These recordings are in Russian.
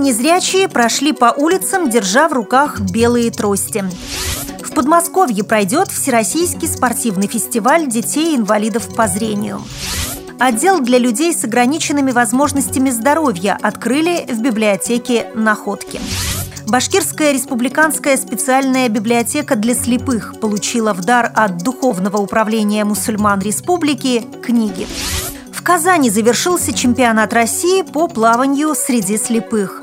незрячие прошли по улицам, держа в руках белые трости. В Подмосковье пройдет Всероссийский спортивный фестиваль детей-инвалидов по зрению. Отдел для людей с ограниченными возможностями здоровья открыли в библиотеке «Находки». Башкирская республиканская специальная библиотека для слепых получила в дар от Духовного управления мусульман республики книги. В Казани завершился чемпионат России по плаванию среди слепых.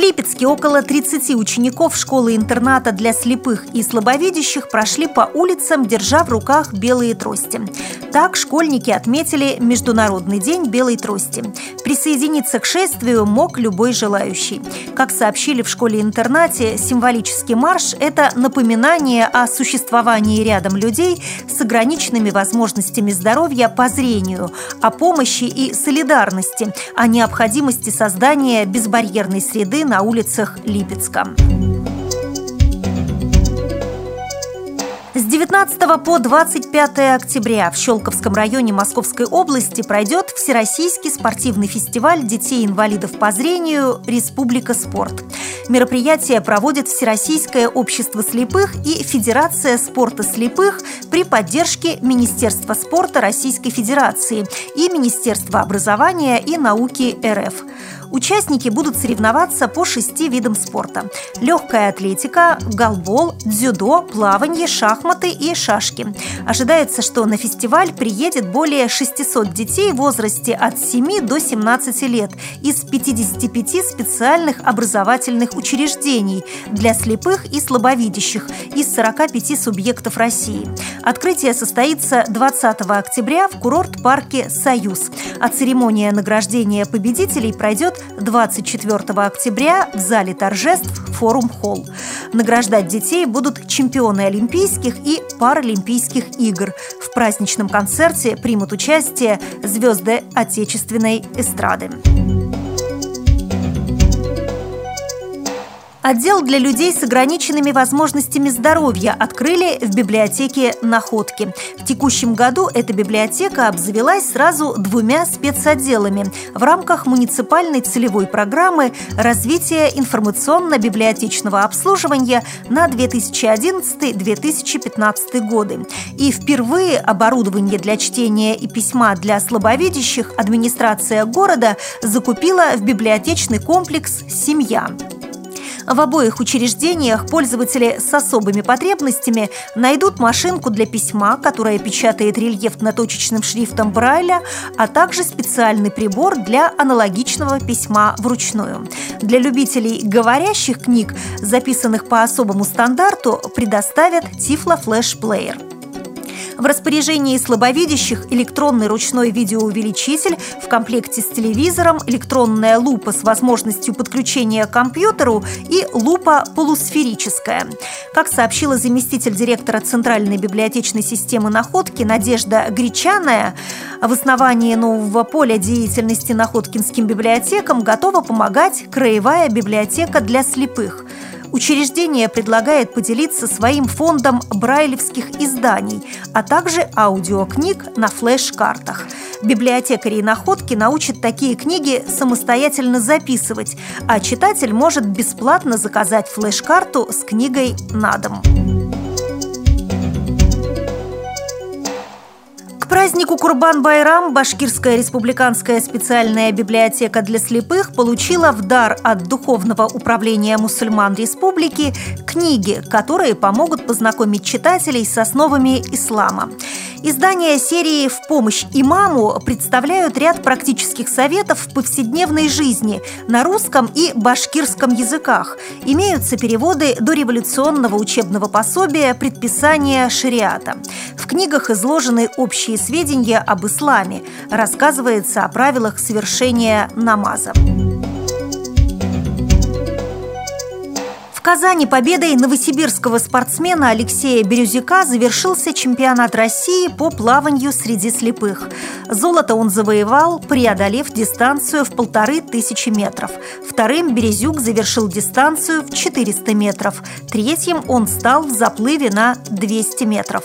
Липецке около 30 учеников школы-интерната для слепых и слабовидящих прошли по улицам, держа в руках белые трости. Так школьники отметили Международный день белой трости. Присоединиться к шествию мог любой желающий. Как сообщили в школе-интернате, символический марш – это напоминание о существовании рядом людей с ограниченными возможностями здоровья по зрению, о помощи и солидарности, о необходимости создания безбарьерной среды на улицах Липецка. С 19 по 25 октября в Щелковском районе Московской области пройдет Всероссийский спортивный фестиваль детей-инвалидов по зрению «Республика спорт». Мероприятие проводит Всероссийское общество слепых и Федерация спорта слепых при поддержке Министерства спорта Российской Федерации и Министерства образования и науки РФ. Участники будут соревноваться по шести видам спорта. Легкая атлетика, голбол, дзюдо, плавание, шахматы и шашки. Ожидается, что на фестиваль приедет более 600 детей в возрасте от 7 до 17 лет из 55 специальных образовательных учреждений для слепых и слабовидящих из 45 субъектов России. Открытие состоится 20 октября в курорт-парке «Союз», а церемония награждения победителей пройдет 24 октября в зале торжеств «Форум Холл». Награждать детей будут чемпионы Олимпийских и Паралимпийских игр. В праздничном концерте примут участие звезды отечественной эстрады. Отдел для людей с ограниченными возможностями здоровья открыли в библиотеке «Находки». В текущем году эта библиотека обзавелась сразу двумя спецотделами в рамках муниципальной целевой программы развития информационно-библиотечного обслуживания на 2011-2015 годы. И впервые оборудование для чтения и письма для слабовидящих администрация города закупила в библиотечный комплекс «Семья». В обоих учреждениях пользователи с особыми потребностями найдут машинку для письма, которая печатает рельефно-точечным шрифтом Брайля, а также специальный прибор для аналогичного письма вручную. Для любителей говорящих книг, записанных по особому стандарту, предоставят Тифло Флэш Плеер. В распоряжении слабовидящих электронный ручной видеоувеличитель в комплекте с телевизором, электронная лупа с возможностью подключения к компьютеру и лупа полусферическая. Как сообщила заместитель директора Центральной библиотечной системы находки Надежда Гречаная, в основании нового поля деятельности Находкинским библиотекам готова помогать Краевая библиотека для слепых – Учреждение предлагает поделиться своим фондом брайлевских изданий, а также аудиокниг на флеш-картах. Библиотекари и находки научат такие книги самостоятельно записывать, а читатель может бесплатно заказать флеш-карту с книгой на дом. Празднику Курбан-Байрам Башкирская республиканская специальная библиотека для слепых получила в дар от Духовного управления мусульман республики книги, которые помогут познакомить читателей с основами ислама. Издания серии «В помощь имаму» представляют ряд практических советов в повседневной жизни на русском и башкирском языках. Имеются переводы до революционного учебного пособия «Предписания шариата». В книгах изложены общие сведения об исламе, рассказывается о правилах совершения намаза. В Казани победой новосибирского спортсмена Алексея Бирюзяка завершился чемпионат России по плаванию среди слепых. Золото он завоевал, преодолев дистанцию в полторы тысячи метров. Вторым Березюк завершил дистанцию в 400 метров. Третьим он стал в заплыве на 200 метров.